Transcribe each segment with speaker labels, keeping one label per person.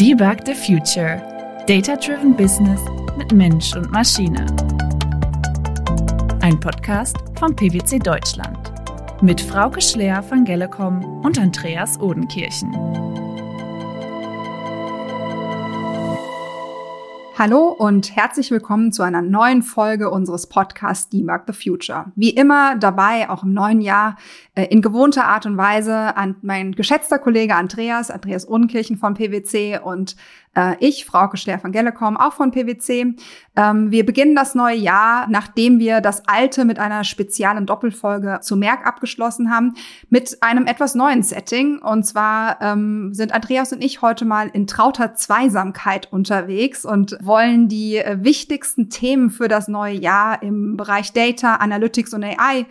Speaker 1: Debug the Future. Data-Driven Business mit Mensch und Maschine. Ein Podcast von PwC Deutschland. Mit Frauke Schleer von Gellecom und Andreas Odenkirchen.
Speaker 2: Hallo und herzlich willkommen zu einer neuen Folge unseres Podcasts Debug the Future. Wie immer dabei, auch im neuen Jahr, äh, in gewohnter Art und Weise an mein geschätzter Kollege Andreas, Andreas Unkirchen von PwC und äh, ich, Frauke Schler von Gellecom, auch von PwC. Ähm, wir beginnen das neue Jahr, nachdem wir das alte mit einer speziellen Doppelfolge zu Merck abgeschlossen haben, mit einem etwas neuen Setting. Und zwar ähm, sind Andreas und ich heute mal in trauter Zweisamkeit unterwegs und wollen die äh, wichtigsten Themen für das neue Jahr im Bereich Data, Analytics und AI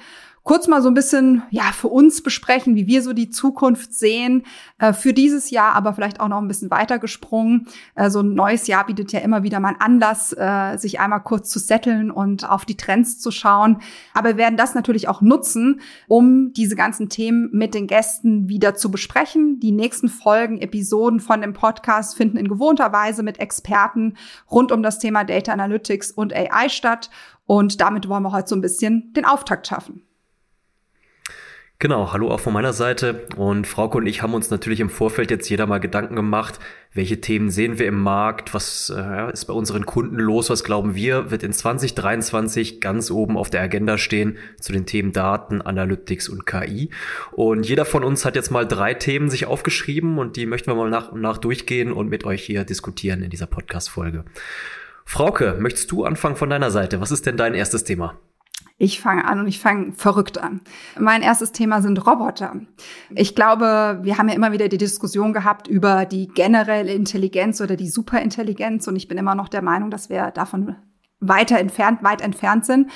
Speaker 2: kurz mal so ein bisschen ja für uns besprechen, wie wir so die Zukunft sehen äh, für dieses Jahr, aber vielleicht auch noch ein bisschen weiter gesprungen. Äh, so ein neues Jahr bietet ja immer wieder mal einen Anlass, äh, sich einmal kurz zu setteln und auf die Trends zu schauen. Aber wir werden das natürlich auch nutzen, um diese ganzen Themen mit den Gästen wieder zu besprechen. Die nächsten Folgen, Episoden von dem Podcast finden in gewohnter Weise mit Experten rund um das Thema Data Analytics und AI statt. Und damit wollen wir heute so ein bisschen den Auftakt schaffen.
Speaker 3: Genau, hallo auch von meiner Seite. Und Frauke und ich haben uns natürlich im Vorfeld jetzt jeder mal Gedanken gemacht, welche Themen sehen wir im Markt, was äh, ist bei unseren Kunden los, was glauben wir, wird in 2023 ganz oben auf der Agenda stehen zu den Themen Daten, Analytics und KI. Und jeder von uns hat jetzt mal drei Themen sich aufgeschrieben und die möchten wir mal nach und nach durchgehen und mit euch hier diskutieren in dieser Podcast-Folge. Frauke, möchtest du anfangen von deiner Seite? Was ist denn dein erstes Thema?
Speaker 2: Ich fange an und ich fange verrückt an. Mein erstes Thema sind Roboter. Ich glaube, wir haben ja immer wieder die Diskussion gehabt über die generelle Intelligenz oder die Superintelligenz und ich bin immer noch der Meinung, dass wir davon weiter entfernt, weit entfernt sind.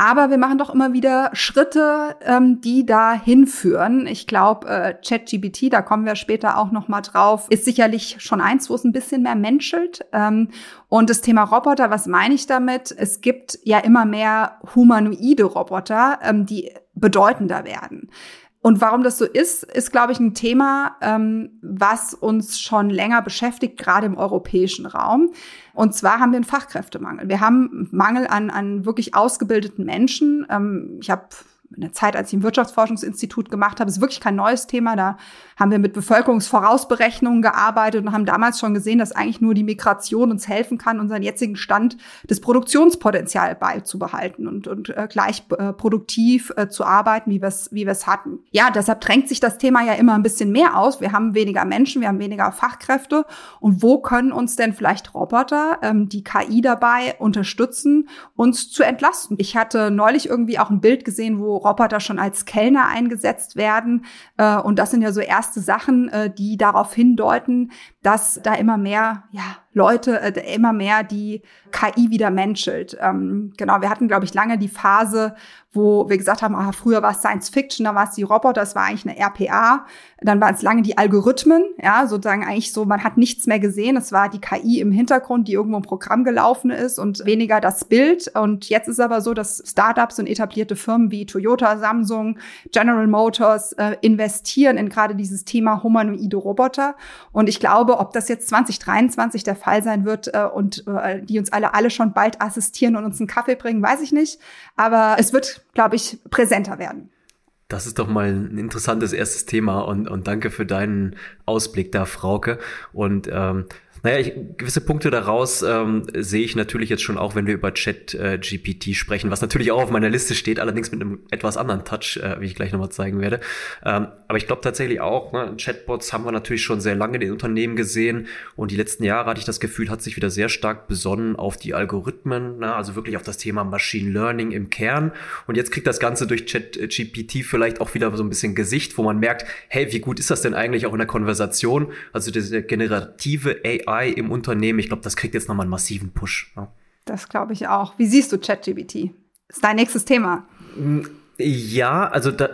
Speaker 2: Aber wir machen doch immer wieder Schritte, ähm, die da hinführen. Ich glaube, äh, ChatGPT, da kommen wir später auch noch mal drauf, ist sicherlich schon eins, wo es ein bisschen mehr menschelt. Ähm, und das Thema Roboter, was meine ich damit? Es gibt ja immer mehr humanoide Roboter, ähm, die bedeutender werden. Und warum das so ist, ist, glaube ich, ein Thema, ähm, was uns schon länger beschäftigt, gerade im europäischen Raum. Und zwar haben wir einen Fachkräftemangel. Wir haben Mangel an, an wirklich ausgebildeten Menschen. Ähm, ich habe in der Zeit, als ich im Wirtschaftsforschungsinstitut gemacht habe, ist wirklich kein neues Thema. Da haben wir mit Bevölkerungsvorausberechnungen gearbeitet und haben damals schon gesehen, dass eigentlich nur die Migration uns helfen kann, unseren jetzigen Stand des Produktionspotenzials beizubehalten und, und äh, gleich äh, produktiv äh, zu arbeiten, wie wir es wie wir es hatten. Ja, deshalb drängt sich das Thema ja immer ein bisschen mehr aus. Wir haben weniger Menschen, wir haben weniger Fachkräfte. Und wo können uns denn vielleicht Roboter, ähm, die KI dabei unterstützen, uns zu entlasten? Ich hatte neulich irgendwie auch ein Bild gesehen, wo Roboter schon als Kellner eingesetzt werden. Äh, und das sind ja so erste Sachen, äh, die darauf hindeuten, dass da immer mehr ja, Leute, äh, immer mehr die KI wieder menschelt. Ähm, genau, wir hatten, glaube ich, lange die Phase, wo wir gesagt haben, ah, früher war es Science Fiction, da war es die Roboter, das war eigentlich eine RPA. Dann waren es lange die Algorithmen, ja, sozusagen eigentlich so, man hat nichts mehr gesehen. Es war die KI im Hintergrund, die irgendwo im Programm gelaufen ist und weniger das Bild. Und jetzt ist aber so, dass Startups und etablierte Firmen wie Toyota, Samsung, General Motors äh, investieren in gerade dieses Thema humanoide Roboter. Und ich glaube, ob das jetzt 2023 der Fall sein wird äh, und äh, die uns alle alle schon bald assistieren und uns einen Kaffee bringen, weiß ich nicht. Aber es wird, glaube ich, präsenter werden.
Speaker 3: Das ist doch mal ein interessantes erstes Thema und, und danke für deinen Ausblick da, Frauke. Und ähm, naja, ich, gewisse Punkte daraus ähm, sehe ich natürlich jetzt schon auch, wenn wir über Chat-GPT äh, sprechen, was natürlich auch auf meiner Liste steht, allerdings mit einem etwas anderen Touch, äh, wie ich gleich nochmal zeigen werde. Ähm, aber ich glaube tatsächlich auch, ne, Chatbots haben wir natürlich schon sehr lange in den Unternehmen gesehen und die letzten Jahre hatte ich das Gefühl, hat sich wieder sehr stark besonnen auf die Algorithmen, ne, also wirklich auf das Thema Machine Learning im Kern. Und jetzt kriegt das Ganze durch Chat-GPT vielleicht auch wieder so ein bisschen Gesicht, wo man merkt, hey, wie gut ist das denn eigentlich auch in der Konversation? Also diese generative AI AI im Unternehmen, ich glaube, das kriegt jetzt nochmal einen massiven Push. Ja.
Speaker 2: Das glaube ich auch. Wie siehst du ChatGPT? Ist dein nächstes Thema?
Speaker 3: Ja, also da,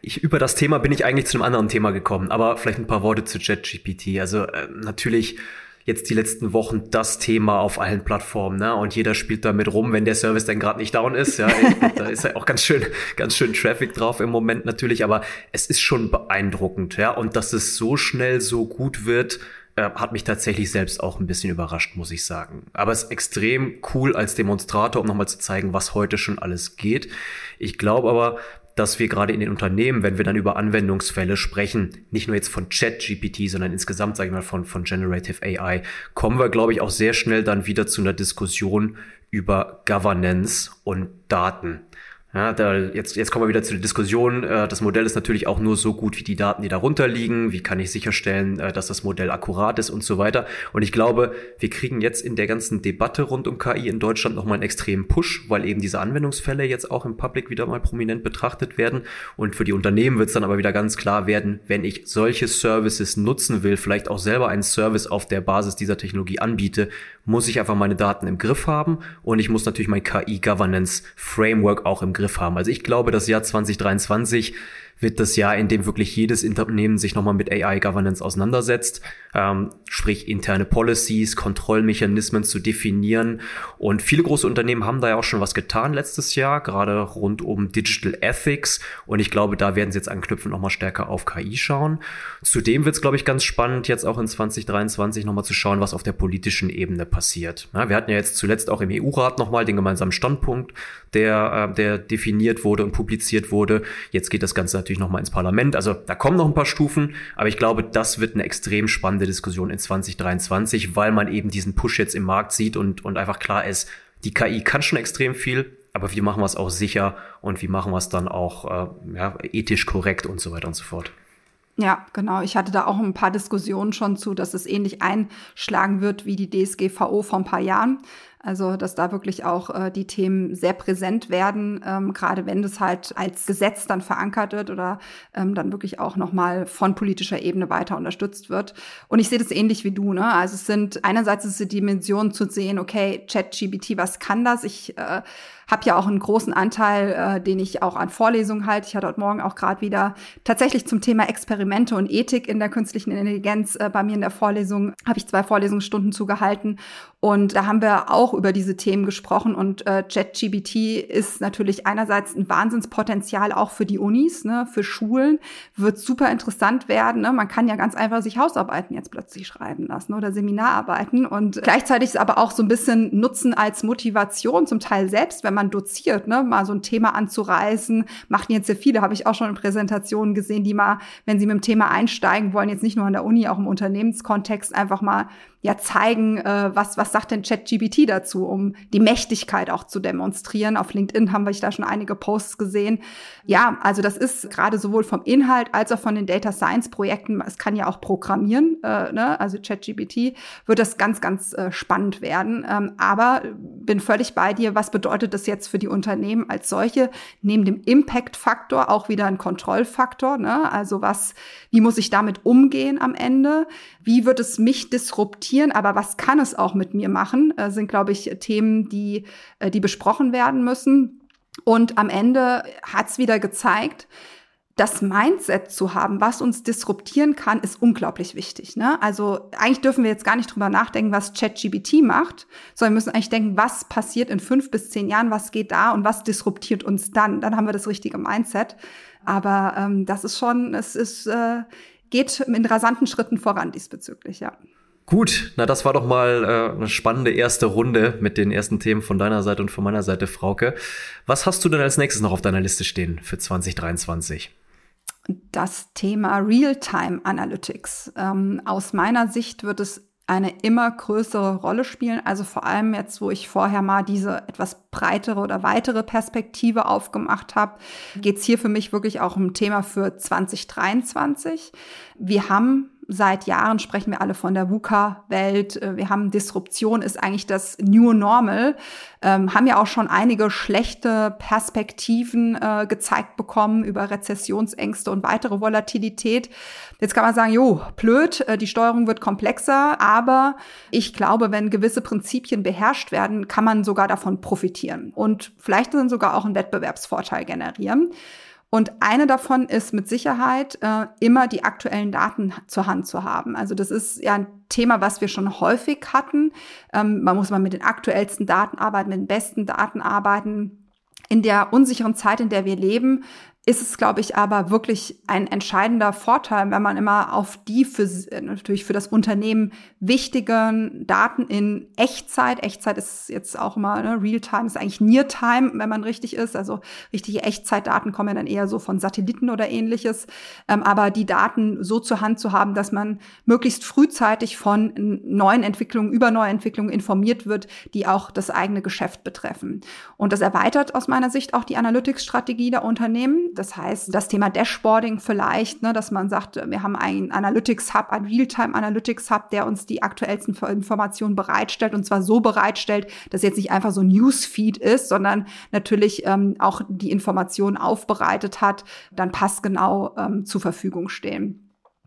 Speaker 3: ich, über das Thema bin ich eigentlich zu einem anderen Thema gekommen, aber vielleicht ein paar Worte zu ChatGPT. Also äh, natürlich jetzt die letzten Wochen das Thema auf allen Plattformen, ne? Und jeder spielt damit rum, wenn der Service dann gerade nicht down ist. Ja, da ist ja auch ganz schön, ganz schön Traffic drauf im Moment natürlich, aber es ist schon beeindruckend, ja. Und dass es so schnell so gut wird, äh, hat mich tatsächlich selbst auch ein bisschen überrascht, muss ich sagen. Aber es ist extrem cool als Demonstrator, um nochmal zu zeigen, was heute schon alles geht. Ich glaube aber, dass wir gerade in den Unternehmen, wenn wir dann über Anwendungsfälle sprechen, nicht nur jetzt von Chat-GPT, sondern insgesamt, sage ich mal, von, von Generative AI, kommen wir, glaube ich, auch sehr schnell dann wieder zu einer Diskussion über Governance und Daten. Ja, da jetzt, jetzt kommen wir wieder zu der Diskussion. Äh, das Modell ist natürlich auch nur so gut wie die Daten, die darunter liegen. Wie kann ich sicherstellen, äh, dass das Modell akkurat ist und so weiter. Und ich glaube, wir kriegen jetzt in der ganzen Debatte rund um KI in Deutschland nochmal einen extremen Push, weil eben diese Anwendungsfälle jetzt auch im Public wieder mal prominent betrachtet werden. Und für die Unternehmen wird es dann aber wieder ganz klar werden, wenn ich solche Services nutzen will, vielleicht auch selber einen Service auf der Basis dieser Technologie anbiete, muss ich einfach meine Daten im Griff haben und ich muss natürlich mein KI-Governance-Framework auch im Griff haben. Also ich glaube, das Jahr 2023 wird das Jahr, in dem wirklich jedes Unternehmen sich nochmal mit AI-Governance auseinandersetzt, ähm, sprich interne Policies, Kontrollmechanismen zu definieren. Und viele große Unternehmen haben da ja auch schon was getan letztes Jahr, gerade rund um Digital Ethics. Und ich glaube, da werden sie jetzt anknüpfen, nochmal stärker auf KI schauen. Zudem wird es, glaube ich, ganz spannend, jetzt auch in 2023 nochmal zu schauen, was auf der politischen Ebene passiert. Ja, wir hatten ja jetzt zuletzt auch im EU-Rat nochmal den gemeinsamen Standpunkt, der, äh, der definiert wurde und publiziert wurde. Jetzt geht das Ganze natürlich nochmal ins Parlament. Also da kommen noch ein paar Stufen, aber ich glaube, das wird eine extrem spannende Diskussion in 2023, weil man eben diesen Push jetzt im Markt sieht und, und einfach klar ist, die KI kann schon extrem viel, aber wie machen wir es auch sicher und wie machen wir es dann auch äh, ja, ethisch korrekt und so weiter und so fort.
Speaker 2: Ja, genau. Ich hatte da auch ein paar Diskussionen schon zu, dass es ähnlich einschlagen wird wie die DSGVO vor ein paar Jahren. Also, dass da wirklich auch äh, die Themen sehr präsent werden, ähm, gerade wenn das halt als Gesetz dann verankert wird oder ähm, dann wirklich auch nochmal von politischer Ebene weiter unterstützt wird. Und ich sehe das ähnlich wie du. Ne? Also es sind einerseits ist die Dimension zu sehen, okay, ChatGBT, was kann das? Ich äh, habe ja auch einen großen Anteil, äh, den ich auch an Vorlesungen halte. Ich hatte heute Morgen auch gerade wieder tatsächlich zum Thema Experimente und Ethik in der künstlichen Intelligenz äh, bei mir in der Vorlesung, habe ich zwei Vorlesungsstunden zugehalten. Und da haben wir auch über diese Themen gesprochen. Und äh, ChatGBT ist natürlich einerseits ein Wahnsinnspotenzial auch für die Unis, ne, für Schulen, wird super interessant werden. Ne? Man kann ja ganz einfach sich Hausarbeiten jetzt plötzlich schreiben lassen oder Seminararbeiten. Und gleichzeitig ist aber auch so ein bisschen Nutzen als Motivation, zum Teil selbst, wenn man doziert, ne, mal so ein Thema anzureißen. Machen jetzt sehr viele, habe ich auch schon in Präsentationen gesehen, die mal, wenn sie mit dem Thema einsteigen wollen, jetzt nicht nur an der Uni, auch im Unternehmenskontext einfach mal ja zeigen, äh, was, was sagt denn ChatGBT dazu, um die Mächtigkeit auch zu demonstrieren. Auf LinkedIn haben wir da schon einige Posts gesehen. Ja, also das ist gerade sowohl vom Inhalt als auch von den Data Science Projekten, es kann ja auch programmieren, äh, ne? also ChatGBT, wird das ganz, ganz äh, spannend werden. Ähm, aber bin völlig bei dir, was bedeutet das jetzt für die Unternehmen als solche? Neben dem Impact-Faktor auch wieder ein Kontrollfaktor. Ne? Also was, wie muss ich damit umgehen am Ende? Wie wird es mich disruptieren? Aber was kann es auch mit mir machen? Äh, sind, glaube ich, Themen, die, äh, die besprochen werden müssen. Und am Ende hat es wieder gezeigt, das Mindset zu haben, was uns disruptieren kann, ist unglaublich wichtig. Ne? Also eigentlich dürfen wir jetzt gar nicht drüber nachdenken, was ChatGBT macht, sondern wir müssen eigentlich denken, was passiert in fünf bis zehn Jahren, was geht da und was disruptiert uns dann. Dann haben wir das richtige Mindset. Aber ähm, das ist schon, es ist, äh, geht in rasanten Schritten voran diesbezüglich, ja.
Speaker 3: Gut, na das war doch mal äh, eine spannende erste Runde mit den ersten Themen von deiner Seite und von meiner Seite, Frauke. Was hast du denn als nächstes noch auf deiner Liste stehen für 2023?
Speaker 2: Das Thema Real-Time Analytics. Ähm, aus meiner Sicht wird es eine immer größere Rolle spielen. Also vor allem jetzt, wo ich vorher mal diese etwas breitere oder weitere Perspektive aufgemacht habe, geht es hier für mich wirklich auch um ein Thema für 2023. Wir haben seit Jahren sprechen wir alle von der VUCA-Welt. Äh, wir haben Disruption ist eigentlich das New Normal. Ähm, haben ja auch schon einige schlechte Perspektiven äh, gezeigt bekommen über Rezessionsängste und weitere Volatilität. Jetzt kann man sagen, jo, blöd, äh, die Steuerung wird komplexer, aber ich glaube, wenn gewisse Prinzipien beherrscht werden, kann man sogar davon profitieren und vielleicht dann sogar auch einen Wettbewerbsvorteil generieren. Und eine davon ist mit Sicherheit äh, immer die aktuellen Daten zur Hand zu haben. Also das ist ja ein Thema, was wir schon häufig hatten. Ähm, man muss mal mit den aktuellsten Daten arbeiten, mit den besten Daten arbeiten. In der unsicheren Zeit, in der wir leben, ist es, glaube ich, aber wirklich ein entscheidender Vorteil, wenn man immer auf die für, natürlich für das Unternehmen wichtigen Daten in Echtzeit, Echtzeit ist jetzt auch immer, ne, Realtime ist eigentlich Neartime, wenn man richtig ist, also richtige Echtzeitdaten kommen ja dann eher so von Satelliten oder ähnliches, ähm, aber die Daten so zur Hand zu haben, dass man möglichst frühzeitig von neuen Entwicklungen, über neue Entwicklungen informiert wird, die auch das eigene Geschäft betreffen. Und das erweitert aus meiner Sicht auch die Analytics-Strategie der Unternehmen. Das heißt, das Thema Dashboarding vielleicht, ne, dass man sagt, wir haben einen Analytics Hub, einen Realtime Analytics Hub, der uns die aktuellsten Informationen bereitstellt und zwar so bereitstellt, dass jetzt nicht einfach so ein Newsfeed ist, sondern natürlich ähm, auch die Informationen aufbereitet hat, dann passgenau ähm, zur Verfügung stehen.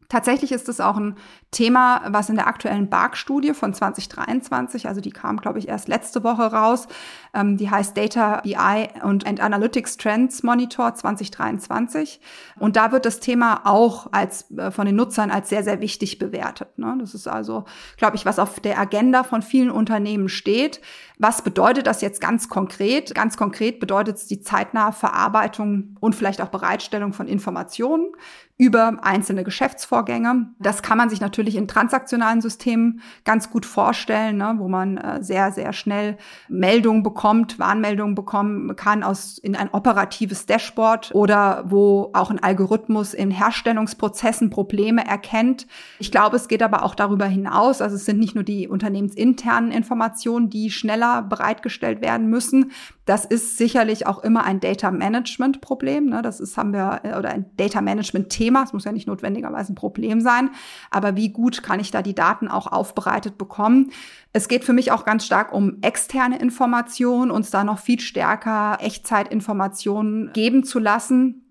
Speaker 2: Tatsächlich ist es auch ein Thema, was in der aktuellen BARC-Studie von 2023, also die kam, glaube ich, erst letzte Woche raus, ähm, die heißt Data BI und Analytics Trends Monitor 2023. Und da wird das Thema auch als äh, von den Nutzern als sehr, sehr wichtig bewertet. Ne? Das ist also, glaube ich, was auf der Agenda von vielen Unternehmen steht. Was bedeutet das jetzt ganz konkret? Ganz konkret bedeutet es die zeitnahe Verarbeitung und vielleicht auch Bereitstellung von Informationen über einzelne Geschäftsvorgänge. Das kann man sich natürlich in transaktionalen Systemen ganz gut vorstellen, ne, wo man äh, sehr, sehr schnell Meldungen bekommt, Warnmeldungen bekommen kann aus in ein operatives Dashboard oder wo auch ein Algorithmus in Herstellungsprozessen Probleme erkennt. Ich glaube, es geht aber auch darüber hinaus. Also es sind nicht nur die unternehmensinternen Informationen, die schneller bereitgestellt werden müssen. Das ist sicherlich auch immer ein Data Management Problem. Ne? Das ist, haben wir, äh, oder ein Data Management Thema. Es muss ja nicht notwendigerweise ein Problem sein. Aber wie gut kann ich da die Daten auch aufbereitet bekommen? Es geht für mich auch ganz stark um externe Informationen, uns da noch viel stärker Echtzeitinformationen geben zu lassen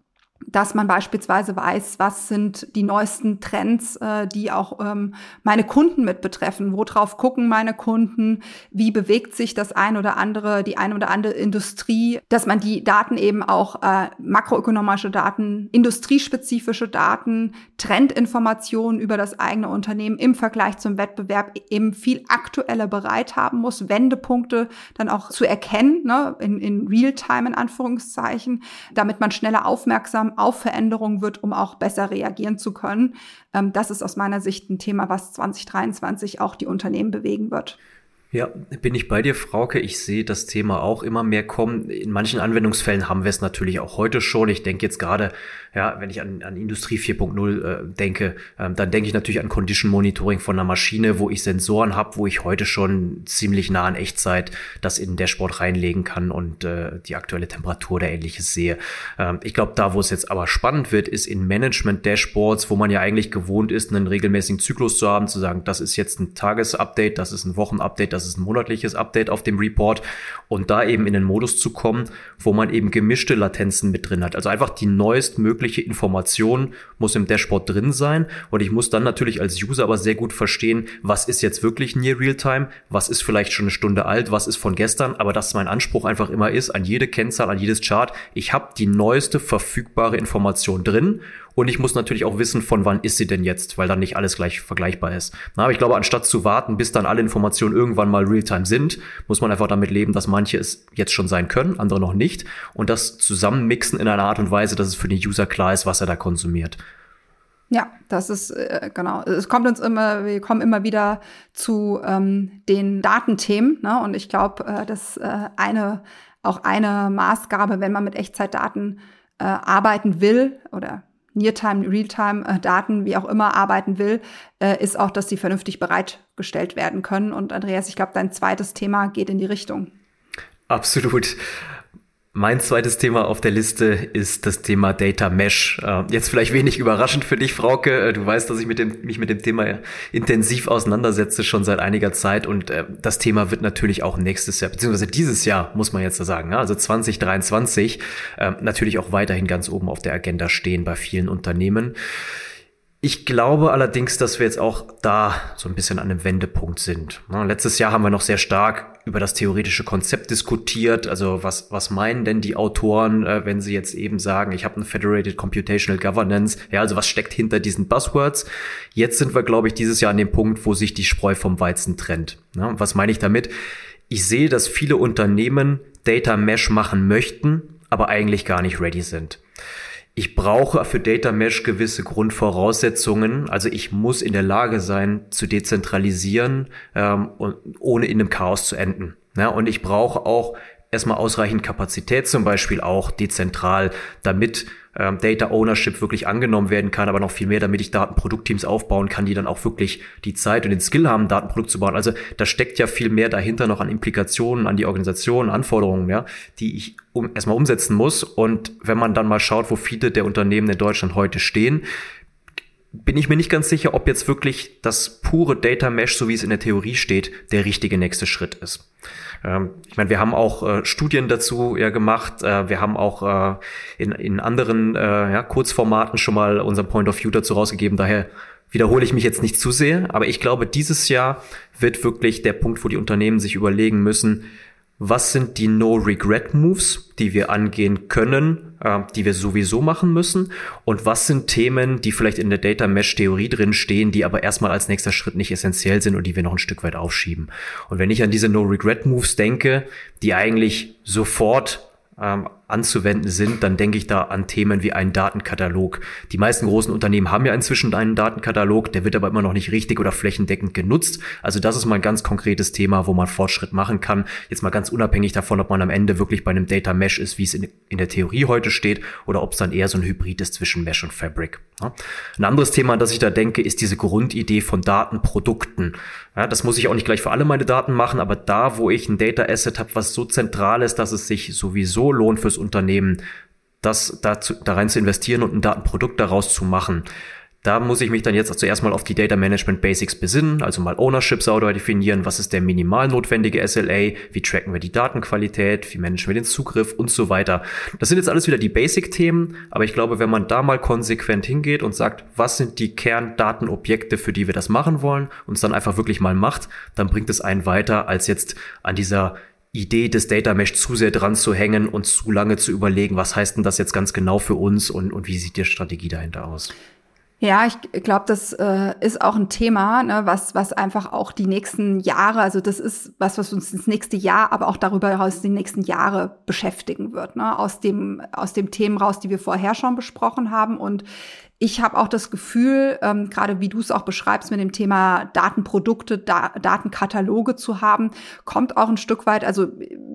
Speaker 2: dass man beispielsweise weiß, was sind die neuesten Trends, äh, die auch ähm, meine Kunden mit betreffen. Worauf gucken meine Kunden? Wie bewegt sich das ein oder andere, die eine oder andere Industrie? Dass man die Daten eben auch äh, makroökonomische Daten, industriespezifische Daten, Trendinformationen über das eigene Unternehmen im Vergleich zum Wettbewerb eben viel aktueller bereit haben muss, Wendepunkte dann auch zu erkennen, ne, in, in Realtime in Anführungszeichen, damit man schneller aufmerksam auf Veränderungen wird, um auch besser reagieren zu können. Ähm, das ist aus meiner Sicht ein Thema, was 2023 auch die Unternehmen bewegen wird.
Speaker 3: Ja, bin ich bei dir, Frauke. Ich sehe das Thema auch immer mehr kommen. In manchen Anwendungsfällen haben wir es natürlich auch heute schon. Ich denke jetzt gerade, ja, wenn ich an, an Industrie 4.0 äh, denke, ähm, dann denke ich natürlich an Condition Monitoring von einer Maschine, wo ich Sensoren habe, wo ich heute schon ziemlich nah an Echtzeit das in den Dashboard reinlegen kann und äh, die aktuelle Temperatur oder ähnliches sehe. Ähm, ich glaube, da, wo es jetzt aber spannend wird, ist in Management-Dashboards, wo man ja eigentlich gewohnt ist, einen regelmäßigen Zyklus zu haben, zu sagen, das ist jetzt ein Tagesupdate, das ist ein Wochenupdate, das das ist ein monatliches Update auf dem Report. Und da eben in den Modus zu kommen, wo man eben gemischte Latenzen mit drin hat. Also einfach die neuestmögliche Information muss im Dashboard drin sein. Und ich muss dann natürlich als User aber sehr gut verstehen, was ist jetzt wirklich Near Realtime, was ist vielleicht schon eine Stunde alt, was ist von gestern, aber dass mein Anspruch einfach immer ist, an jede Kennzahl, an jedes Chart, ich habe die neueste verfügbare Information drin und ich muss natürlich auch wissen, von wann ist sie denn jetzt, weil dann nicht alles gleich vergleichbar ist. Na, aber ich glaube, anstatt zu warten, bis dann alle Informationen irgendwann mal Realtime sind, muss man einfach damit leben, dass manche es jetzt schon sein können, andere noch nicht. Und das zusammenmixen in einer Art und Weise, dass es für den User klar ist, was er da konsumiert.
Speaker 2: Ja, das ist äh, genau. Es kommt uns immer, wir kommen immer wieder zu ähm, den Datenthemen, ne? Und ich glaube, äh, dass äh, eine auch eine Maßgabe, wenn man mit Echtzeitdaten äh, arbeiten will oder Near-Time, Real-Time-Daten, äh, wie auch immer arbeiten will, äh, ist auch, dass sie vernünftig bereitgestellt werden können. Und Andreas, ich glaube, dein zweites Thema geht in die Richtung.
Speaker 3: Absolut. Mein zweites Thema auf der Liste ist das Thema Data Mesh. Äh, jetzt vielleicht wenig überraschend für dich, Frauke. Äh, du weißt, dass ich mit dem, mich mit dem Thema intensiv auseinandersetze, schon seit einiger Zeit. Und äh, das Thema wird natürlich auch nächstes Jahr, beziehungsweise dieses Jahr, muss man jetzt sagen, also 2023, natürlich auch weiterhin ganz oben auf der Agenda stehen bei vielen Unternehmen. Ich glaube allerdings, dass wir jetzt auch da so ein bisschen an einem Wendepunkt sind. Letztes Jahr haben wir noch sehr stark über das theoretische Konzept diskutiert. Also was, was meinen denn die Autoren, äh, wenn sie jetzt eben sagen, ich habe eine Federated Computational Governance? Ja, also was steckt hinter diesen Buzzwords? Jetzt sind wir, glaube ich, dieses Jahr an dem Punkt, wo sich die Spreu vom Weizen trennt. was meine ich damit? Ich sehe, dass viele Unternehmen Data Mesh machen möchten, aber eigentlich gar nicht ready sind. Ich brauche für Data Mesh gewisse Grundvoraussetzungen. Also ich muss in der Lage sein, zu dezentralisieren, ähm, und, ohne in einem Chaos zu enden. Ja, und ich brauche auch erstmal ausreichend Kapazität, zum Beispiel auch dezentral, damit ähm, Data Ownership wirklich angenommen werden kann, aber noch viel mehr, damit ich Datenproduktteams aufbauen kann, die dann auch wirklich die Zeit und den Skill haben, Datenprodukt zu bauen. Also da steckt ja viel mehr dahinter noch an Implikationen, an die Organisation, Anforderungen, ja, die ich um, erstmal umsetzen muss. Und wenn man dann mal schaut, wo viele der Unternehmen in Deutschland heute stehen, bin ich mir nicht ganz sicher, ob jetzt wirklich das pure Data Mesh, so wie es in der Theorie steht, der richtige nächste Schritt ist. Ähm, ich meine, wir haben auch äh, Studien dazu ja gemacht. Äh, wir haben auch äh, in, in anderen äh, ja, Kurzformaten schon mal unser Point of View dazu rausgegeben. Daher wiederhole ich mich jetzt nicht zu sehr. Aber ich glaube, dieses Jahr wird wirklich der Punkt, wo die Unternehmen sich überlegen müssen, was sind die No-Regret-Moves, die wir angehen können, äh, die wir sowieso machen müssen und was sind Themen, die vielleicht in der Data Mesh-Theorie drin stehen, die aber erstmal als nächster Schritt nicht essentiell sind und die wir noch ein Stück weit aufschieben. Und wenn ich an diese No-Regret-Moves denke, die eigentlich sofort ähm, anzuwenden sind, dann denke ich da an Themen wie einen Datenkatalog. Die meisten großen Unternehmen haben ja inzwischen einen Datenkatalog, der wird aber immer noch nicht richtig oder flächendeckend genutzt. Also das ist mal ein ganz konkretes Thema, wo man Fortschritt machen kann. Jetzt mal ganz unabhängig davon, ob man am Ende wirklich bei einem Data Mesh ist, wie es in, in der Theorie heute steht, oder ob es dann eher so ein Hybrid ist zwischen Mesh und Fabric. Ja. Ein anderes Thema, an das ich da denke, ist diese Grundidee von Datenprodukten. Ja, das muss ich auch nicht gleich für alle meine Daten machen, aber da, wo ich ein Data Asset habe, was so zentral ist, dass es sich sowieso lohnt fürs Unternehmen, das dazu, da rein zu investieren und ein Datenprodukt daraus zu machen. Da muss ich mich dann jetzt zuerst mal auf die Data Management Basics besinnen, also mal Ownership sauber definieren, was ist der minimal notwendige SLA, wie tracken wir die Datenqualität, wie managen wir den Zugriff und so weiter. Das sind jetzt alles wieder die Basic-Themen, aber ich glaube, wenn man da mal konsequent hingeht und sagt, was sind die Kerndatenobjekte, für die wir das machen wollen, und es dann einfach wirklich mal macht, dann bringt es einen weiter, als jetzt an dieser Idee des Data Mesh zu sehr dran zu hängen und zu lange zu überlegen, was heißt denn das jetzt ganz genau für uns und, und wie sieht die Strategie dahinter aus?
Speaker 2: Ja, ich glaube, das äh, ist auch ein Thema, ne, was, was einfach auch die nächsten Jahre, also das ist was, was uns das nächste Jahr, aber auch darüber hinaus die nächsten Jahre beschäftigen wird, ne, aus dem, aus dem Themen raus, die wir vorher schon besprochen haben. Und ich habe auch das Gefühl, ähm, gerade wie du es auch beschreibst, mit dem Thema Datenprodukte, da Datenkataloge zu haben, kommt auch ein Stück weit, also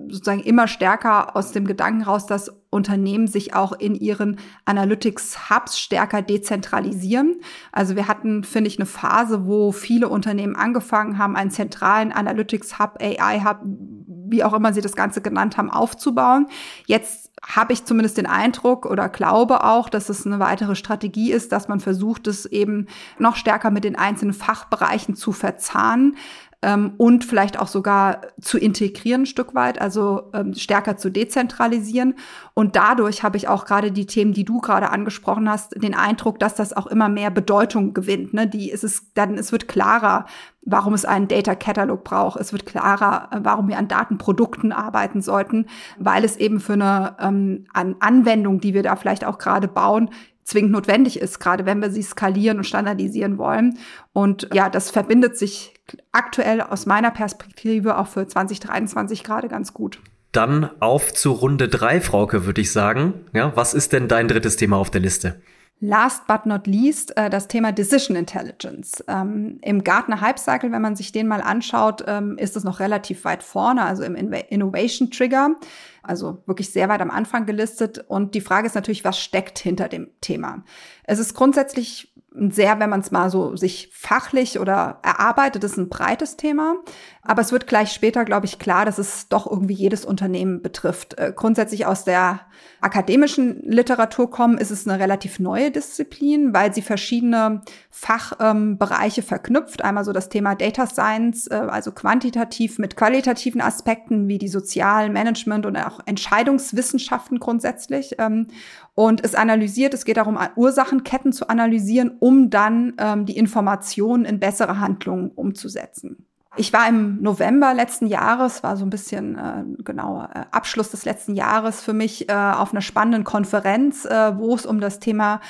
Speaker 2: sozusagen immer stärker aus dem Gedanken raus, dass Unternehmen sich auch in ihren Analytics-Hubs stärker dezentralisieren. Also wir hatten, finde ich, eine Phase, wo viele Unternehmen angefangen haben, einen zentralen Analytics-Hub, AI-Hub, wie auch immer sie das Ganze genannt haben, aufzubauen. Jetzt habe ich zumindest den Eindruck oder glaube auch, dass es eine weitere Strategie ist, dass man versucht, es eben noch stärker mit den einzelnen Fachbereichen zu verzahnen, ähm, und vielleicht auch sogar zu integrieren ein Stück weit, also ähm, stärker zu dezentralisieren. Und dadurch habe ich auch gerade die Themen, die du gerade angesprochen hast, den Eindruck, dass das auch immer mehr Bedeutung gewinnt. Ne? Die ist es dann, es wird klarer, warum es einen Data Catalog braucht. Es wird klarer, äh, warum wir an Datenprodukten arbeiten sollten, weil es eben für eine ähm, an Anwendung, die wir da vielleicht auch gerade bauen, zwingend notwendig ist, gerade wenn wir sie skalieren und standardisieren wollen. Und ja, das verbindet sich aktuell aus meiner Perspektive auch für 2023 gerade ganz gut.
Speaker 3: Dann auf zu Runde drei, Frauke, würde ich sagen. Ja, was ist denn dein drittes Thema auf der Liste?
Speaker 2: Last but not least äh, das Thema Decision Intelligence. Ähm, Im Gartner Hype Cycle, wenn man sich den mal anschaut, ähm, ist es noch relativ weit vorne, also im Innovation Trigger, also wirklich sehr weit am Anfang gelistet. Und die Frage ist natürlich, was steckt hinter dem Thema? Es ist grundsätzlich sehr, wenn man es mal so sich fachlich oder erarbeitet, ist ein breites Thema. Aber es wird gleich später, glaube ich, klar, dass es doch irgendwie jedes Unternehmen betrifft. Äh, grundsätzlich aus der akademischen Literatur kommen, ist es eine relativ neue Disziplin, weil sie verschiedene Fachbereiche ähm, verknüpft. Einmal so das Thema Data Science, äh, also quantitativ mit qualitativen Aspekten wie die sozialen Management und auch Entscheidungswissenschaften grundsätzlich. Ähm, und es analysiert, es geht darum, Ursachenketten zu analysieren, um dann ähm, die Informationen in bessere Handlungen umzusetzen. Ich war im November letzten Jahres, war so ein bisschen äh, genau äh, Abschluss des letzten Jahres für mich äh, auf einer spannenden Konferenz, äh, wo es um das Thema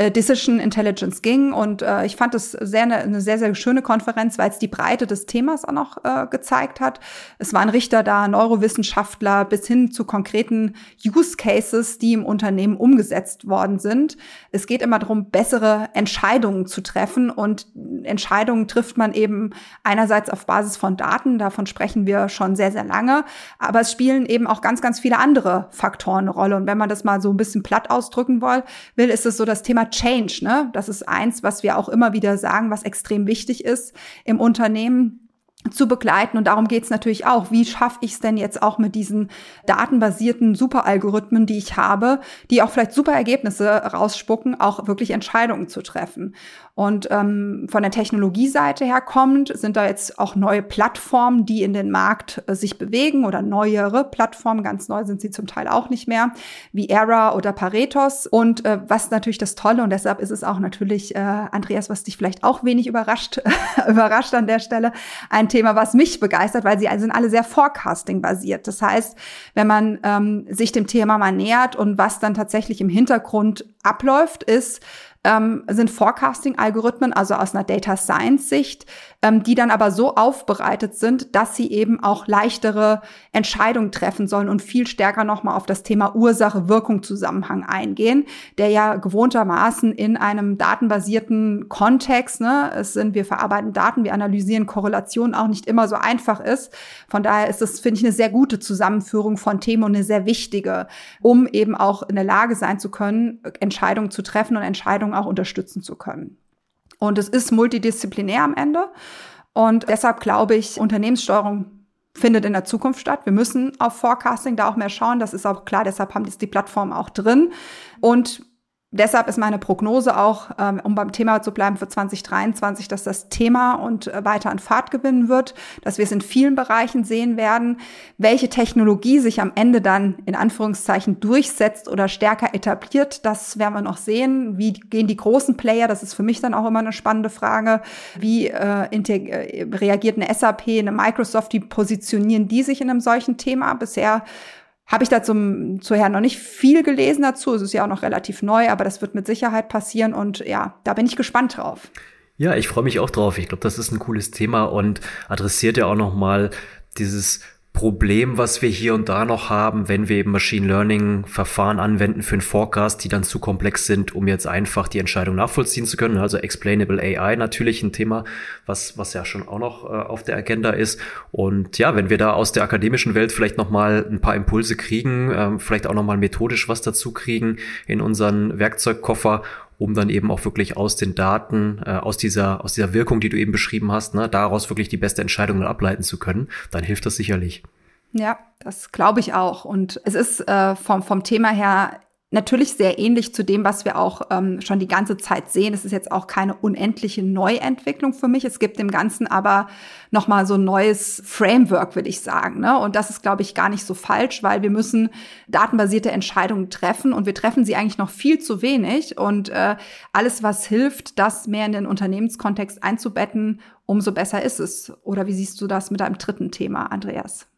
Speaker 2: äh, Decision Intelligence ging. Und äh, ich fand es sehr eine, eine sehr, sehr schöne Konferenz, weil es die Breite des Themas auch noch äh, gezeigt hat. Es waren Richter da, Neurowissenschaftler bis hin zu konkreten Use Cases, die im Unternehmen umgesetzt worden sind. Es geht immer darum, bessere Entscheidungen zu treffen. Und Entscheidungen trifft man eben einerseits auf Basis von Daten, davon sprechen wir schon sehr, sehr lange. Aber es spielen eben auch ganz, ganz viele andere Faktoren eine Rolle. Und wenn man das mal so ein bisschen platt ausdrücken will, ist es so das Thema Change. Ne? Das ist eins, was wir auch immer wieder sagen, was extrem wichtig ist im Unternehmen zu begleiten. Und darum geht es natürlich auch. Wie schaffe ich es denn jetzt auch mit diesen datenbasierten Superalgorithmen, die ich habe, die auch vielleicht super Ergebnisse rausspucken, auch wirklich Entscheidungen zu treffen? Und ähm, von der Technologieseite her kommt, sind da jetzt auch neue Plattformen, die in den Markt äh, sich bewegen oder neuere Plattformen, ganz neu sind sie zum Teil auch nicht mehr, wie Era oder Paretos. Und äh, was natürlich das Tolle, und deshalb ist es auch natürlich, äh, Andreas, was dich vielleicht auch wenig überrascht, überrascht an der Stelle, ein Thema, was mich begeistert, weil sie sind alle sehr Forecasting-basiert. Das heißt, wenn man ähm, sich dem Thema mal nähert und was dann tatsächlich im Hintergrund abläuft, ist, ähm, sind Forecasting-Algorithmen, also aus einer Data Science-Sicht, ähm, die dann aber so aufbereitet sind, dass sie eben auch leichtere Entscheidungen treffen sollen und viel stärker nochmal auf das Thema Ursache-Wirkung-Zusammenhang eingehen, der ja gewohntermaßen in einem datenbasierten Kontext, ne, es sind, wir verarbeiten Daten, wir analysieren Korrelationen, auch nicht immer so einfach ist. Von daher ist es, finde ich, eine sehr gute Zusammenführung von Themen und eine sehr wichtige, um eben auch in der Lage sein zu können, Entscheidungen zu treffen und Entscheidungen auch unterstützen zu können. Und es ist multidisziplinär am Ende. Und deshalb glaube ich, Unternehmenssteuerung findet in der Zukunft statt. Wir müssen auf Forecasting da auch mehr schauen. Das ist auch klar. Deshalb haben die Plattformen auch drin. Und Deshalb ist meine Prognose auch, ähm, um beim Thema zu bleiben für 2023, dass das Thema und äh, weiter an Fahrt gewinnen wird, dass wir es in vielen Bereichen sehen werden. Welche Technologie sich am Ende dann in Anführungszeichen durchsetzt oder stärker etabliert, das werden wir noch sehen. Wie gehen die großen Player? Das ist für mich dann auch immer eine spannende Frage. Wie äh, äh reagiert eine SAP, eine Microsoft? Wie positionieren die sich in einem solchen Thema? Bisher habe ich da zum, zuher noch nicht viel gelesen dazu. Es ist ja auch noch relativ neu, aber das wird mit Sicherheit passieren und ja, da bin ich gespannt drauf.
Speaker 3: Ja, ich freue mich auch drauf. Ich glaube, das ist ein cooles Thema und adressiert ja auch noch mal dieses Problem, was wir hier und da noch haben, wenn wir eben Machine Learning Verfahren anwenden für einen Forecast, die dann zu komplex sind, um jetzt einfach die Entscheidung nachvollziehen zu können. Also Explainable AI natürlich ein Thema, was, was ja schon auch noch äh, auf der Agenda ist. Und ja, wenn wir da aus der akademischen Welt vielleicht noch mal ein paar Impulse kriegen, äh, vielleicht auch noch mal methodisch was dazu kriegen in unseren Werkzeugkoffer um dann eben auch wirklich aus den Daten, äh, aus dieser, aus dieser Wirkung, die du eben beschrieben hast, ne, daraus wirklich die beste Entscheidung ableiten zu können, dann hilft das sicherlich.
Speaker 2: Ja, das glaube ich auch. Und es ist äh, vom, vom Thema her natürlich sehr ähnlich zu dem, was wir auch ähm, schon die ganze Zeit sehen. Es ist jetzt auch keine unendliche Neuentwicklung für mich. Es gibt dem Ganzen aber nochmal so ein neues Framework, würde ich sagen. Ne? Und das ist, glaube ich, gar nicht so falsch, weil wir müssen datenbasierte Entscheidungen treffen und wir treffen sie eigentlich noch viel zu wenig. Und äh, alles, was hilft, das mehr in den Unternehmenskontext einzubetten, umso besser ist es. Oder wie siehst du das mit deinem dritten Thema, Andreas?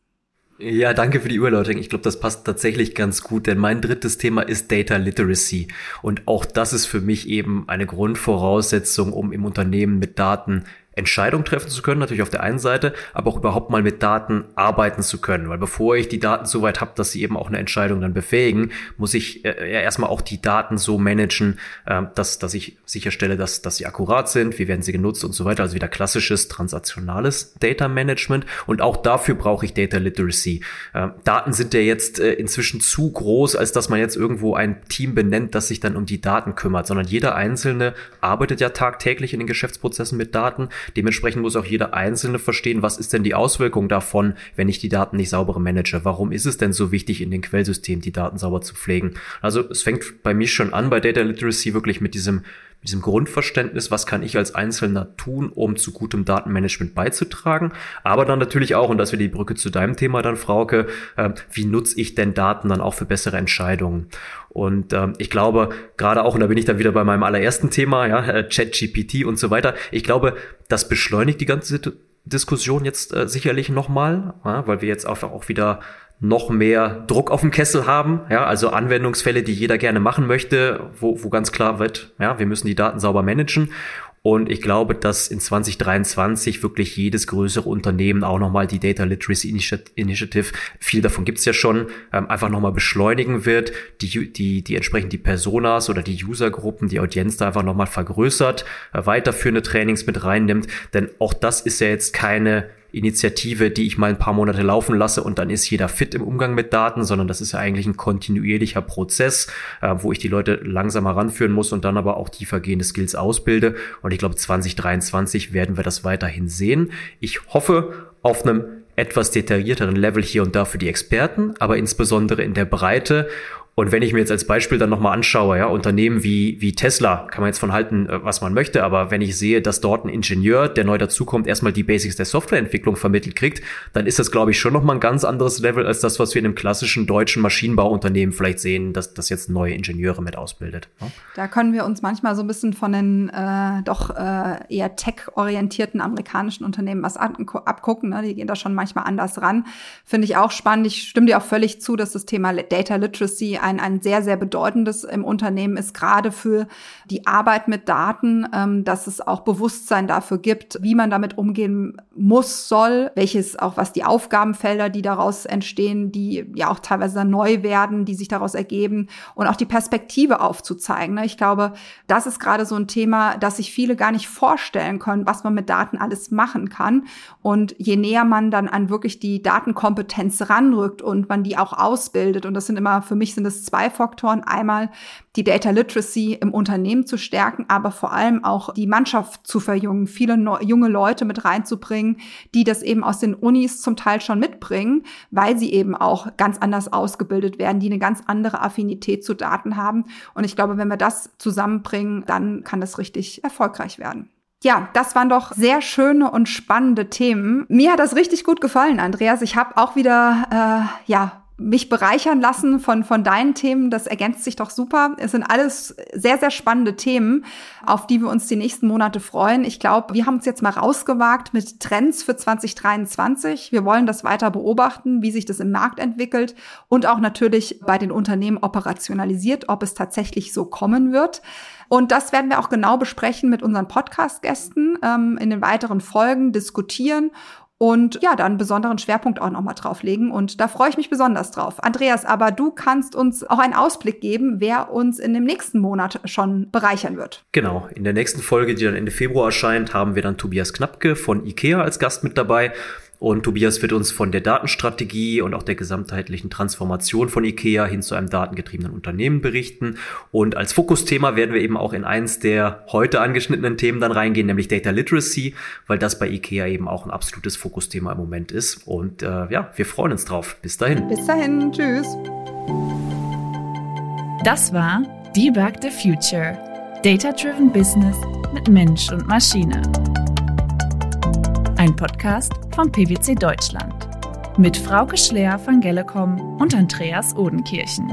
Speaker 3: Ja, danke für die Überleitung. Ich glaube, das passt tatsächlich ganz gut, denn mein drittes Thema ist Data Literacy. Und auch das ist für mich eben eine Grundvoraussetzung, um im Unternehmen mit Daten Entscheidungen treffen zu können, natürlich auf der einen Seite, aber auch überhaupt mal mit Daten arbeiten zu können. Weil bevor ich die Daten so weit habe, dass sie eben auch eine Entscheidung dann befähigen, muss ich äh, ja erstmal auch die Daten so managen, äh, dass, dass ich sicherstelle, dass, dass sie akkurat sind, wie werden sie genutzt und so weiter. Also wieder klassisches transaktionales Data Management. Und auch dafür brauche ich Data Literacy. Äh, Daten sind ja jetzt äh, inzwischen zu groß, als dass man jetzt irgendwo ein Team benennt, das sich dann um die Daten kümmert, sondern jeder Einzelne arbeitet ja tagtäglich in den Geschäftsprozessen mit Daten Dementsprechend muss auch jeder Einzelne verstehen, was ist denn die Auswirkung davon, wenn ich die Daten nicht sauber manage? Warum ist es denn so wichtig, in den Quellsystemen die Daten sauber zu pflegen? Also es fängt bei mir schon an bei Data Literacy wirklich mit diesem mit diesem Grundverständnis, was kann ich als Einzelner tun, um zu gutem Datenmanagement beizutragen, aber dann natürlich auch, und das wäre die Brücke zu deinem Thema dann, Frauke, äh, wie nutze ich denn Daten dann auch für bessere Entscheidungen? Und ähm, ich glaube, gerade auch, und da bin ich dann wieder bei meinem allerersten Thema, ja, äh, ChatGPT und so weiter, ich glaube, das beschleunigt die ganze Diskussion jetzt äh, sicherlich nochmal, ja, weil wir jetzt einfach auch wieder noch mehr Druck auf dem Kessel haben, ja, also Anwendungsfälle, die jeder gerne machen möchte, wo, wo ganz klar wird, ja, wir müssen die Daten sauber managen und ich glaube, dass in 2023 wirklich jedes größere Unternehmen auch nochmal die Data Literacy Initiative, viel davon gibt's ja schon, ähm, einfach nochmal beschleunigen wird, die, die, die entsprechend die Personas oder die Usergruppen, die Audienz da einfach nochmal vergrößert, äh, weiterführende Trainings mit reinnimmt. Denn auch das ist ja jetzt keine Initiative, die ich mal ein paar Monate laufen lasse und dann ist jeder fit im Umgang mit Daten, sondern das ist ja eigentlich ein kontinuierlicher Prozess, äh, wo ich die Leute langsam heranführen muss und dann aber auch tiefergehende Skills ausbilde. Und ich glaube, 2023 werden wir das weiterhin sehen. Ich hoffe auf einem etwas detaillierteren Level hier und da für die Experten, aber insbesondere in der Breite. Und wenn ich mir jetzt als Beispiel dann nochmal anschaue, ja, Unternehmen wie, wie Tesla, kann man jetzt von halten, äh, was man möchte, aber wenn ich sehe, dass dort ein Ingenieur, der neu dazukommt, erstmal die Basics der Softwareentwicklung vermittelt kriegt, dann ist das, glaube ich, schon nochmal ein ganz anderes Level als das, was wir in einem klassischen deutschen Maschinenbauunternehmen vielleicht sehen, dass das jetzt neue Ingenieure mit ausbildet. Ja?
Speaker 2: Da können wir uns manchmal so ein bisschen von den äh, doch äh, eher tech-orientierten amerikanischen Unternehmen was abgucken. Ne? Die gehen da schon manchmal anders ran. Finde ich auch spannend. Ich stimme dir auch völlig zu, dass das Thema Data Literacy ein, ein sehr, sehr bedeutendes im Unternehmen ist, gerade für die Arbeit mit Daten, ähm, dass es auch Bewusstsein dafür gibt, wie man damit umgehen muss, soll, welches auch was die Aufgabenfelder, die daraus entstehen, die ja auch teilweise neu werden, die sich daraus ergeben und auch die Perspektive aufzuzeigen. Ne? Ich glaube, das ist gerade so ein Thema, dass sich viele gar nicht vorstellen können, was man mit Daten alles machen kann. Und je näher man dann an wirklich die Datenkompetenz ranrückt und man die auch ausbildet, und das sind immer, für mich sind es zwei Faktoren. Einmal die Data Literacy im Unternehmen zu stärken, aber vor allem auch die Mannschaft zu verjüngen, viele junge Leute mit reinzubringen, die das eben aus den Unis zum Teil schon mitbringen, weil sie eben auch ganz anders ausgebildet werden, die eine ganz andere Affinität zu Daten haben. Und ich glaube, wenn wir das zusammenbringen, dann kann das richtig erfolgreich werden. Ja, das waren doch sehr schöne und spannende Themen. Mir hat das richtig gut gefallen, Andreas. Ich habe auch wieder äh, ja mich bereichern lassen von, von deinen Themen. Das ergänzt sich doch super. Es sind alles sehr, sehr spannende Themen, auf die wir uns die nächsten Monate freuen. Ich glaube, wir haben uns jetzt mal rausgewagt mit Trends für 2023. Wir wollen das weiter beobachten, wie sich das im Markt entwickelt und auch natürlich bei den Unternehmen operationalisiert, ob es tatsächlich so kommen wird. Und das werden wir auch genau besprechen mit unseren Podcast-Gästen ähm, in den weiteren Folgen, diskutieren und ja, da einen besonderen Schwerpunkt auch nochmal drauflegen. Und da freue ich mich besonders drauf. Andreas, aber du kannst uns auch einen Ausblick geben, wer uns in dem nächsten Monat schon bereichern wird.
Speaker 3: Genau, in der nächsten Folge, die dann Ende Februar erscheint, haben wir dann Tobias Knappke von IKEA als Gast mit dabei. Und Tobias wird uns von der Datenstrategie und auch der gesamtheitlichen Transformation von IKEA hin zu einem datengetriebenen Unternehmen berichten. Und als Fokusthema werden wir eben auch in eins der heute angeschnittenen Themen dann reingehen, nämlich Data Literacy, weil das bei IKEA eben auch ein absolutes Fokusthema im Moment ist. Und äh, ja, wir freuen uns drauf. Bis dahin.
Speaker 2: Bis dahin. Tschüss.
Speaker 1: Das war Debug the Future. Data-Driven Business mit Mensch und Maschine. Ein Podcast vom PwC Deutschland. Mit Frauke Schler von Gellecom und Andreas Odenkirchen.